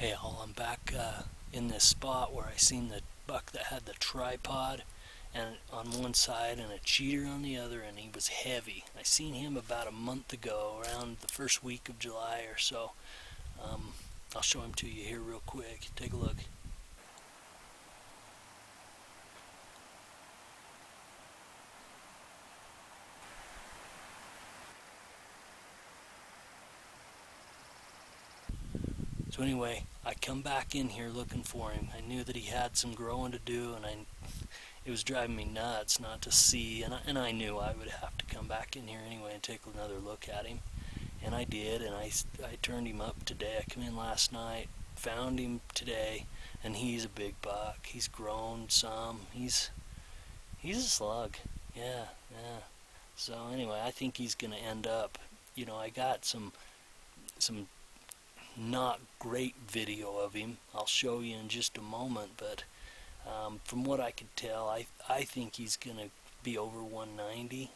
Hey all, I'm back uh, in this spot where I seen the buck that had the tripod and on one side and a cheater on the other and he was heavy. I seen him about a month ago around the first week of July or so. Um, I'll show him to you here real quick. Take a look. So anyway, I come back in here looking for him. I knew that he had some growing to do, and I, it was driving me nuts not to see. And I, and I knew I would have to come back in here anyway and take another look at him. And I did, and I, I turned him up today. I come in last night, found him today, and he's a big buck. He's grown some. He's he's a slug. Yeah, yeah. So anyway, I think he's gonna end up. You know, I got some some not great video of him. I'll show you in just a moment, but um, from what I could tell, I I think he's gonna be over 190.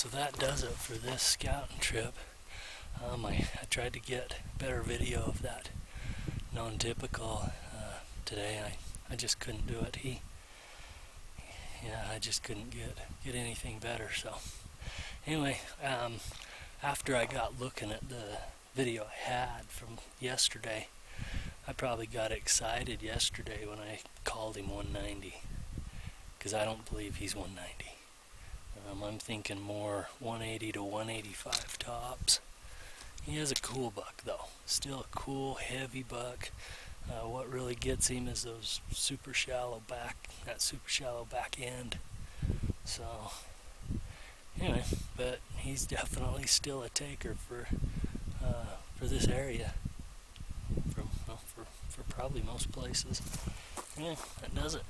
So that does it for this scouting trip. Um, I, I, tried to get better video of that non-typical uh, today. I, I just couldn't do it. He, yeah, I just couldn't get get anything better. So anyway, um, after I got looking at the video I had from yesterday, I probably got excited yesterday when I called him 190 because I don't believe he's 190. Um, I'm thinking more 180 to 185 tops. He has a cool buck though. Still a cool, heavy buck. Uh, what really gets him is those super shallow back, that super shallow back end. So, anyway, but he's definitely still a taker for uh, for this area. Well, for for probably most places. Yeah, that does it.